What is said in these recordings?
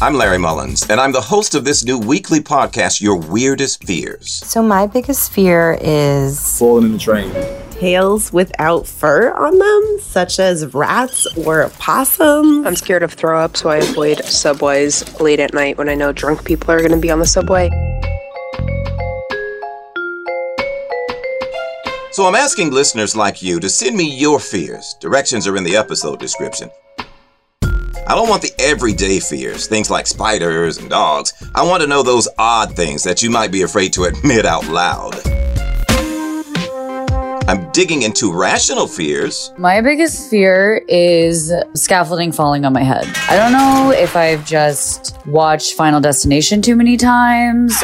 I'm Larry Mullins, and I'm the host of this new weekly podcast, Your Weirdest Fears. So, my biggest fear is falling in the train. Tails without fur on them, such as rats or a possum. I'm scared of throw up, so I avoid subways late at night when I know drunk people are going to be on the subway. So I'm asking listeners like you to send me your fears. Directions are in the episode description. I don't want the everyday fears, things like spiders and dogs. I want to know those odd things that you might be afraid to admit out loud. I'm digging into rational fears. My biggest fear is scaffolding falling on my head. I don't know if I've just watched Final Destination too many times.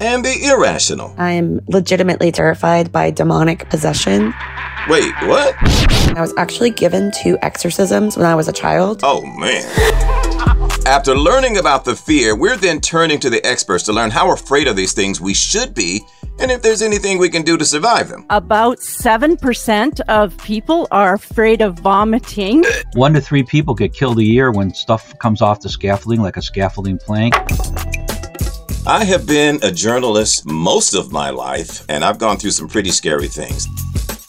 And the irrational. I'm legitimately terrified by demonic possession. Wait, what? I was actually given two exorcisms when I was a child. Oh, man. After learning about the fear, we're then turning to the experts to learn how afraid of these things we should be and if there's anything we can do to survive them. About 7% of people are afraid of vomiting. One to three people get killed a year when stuff comes off the scaffolding, like a scaffolding plank. I have been a journalist most of my life, and I've gone through some pretty scary things.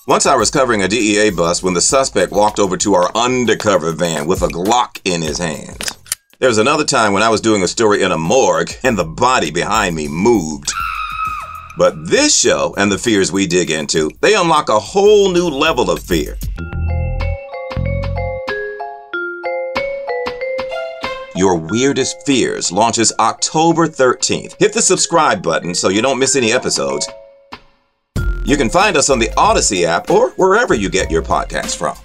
Once I was covering a DEA bus when the suspect walked over to our undercover van with a Glock in his hands. There was another time when I was doing a story in a morgue and the body behind me moved. But this show and the fears we dig into, they unlock a whole new level of fear. Your Weirdest Fears launches October 13th. Hit the subscribe button so you don't miss any episodes you can find us on the Audacy app or wherever you get your podcasts from.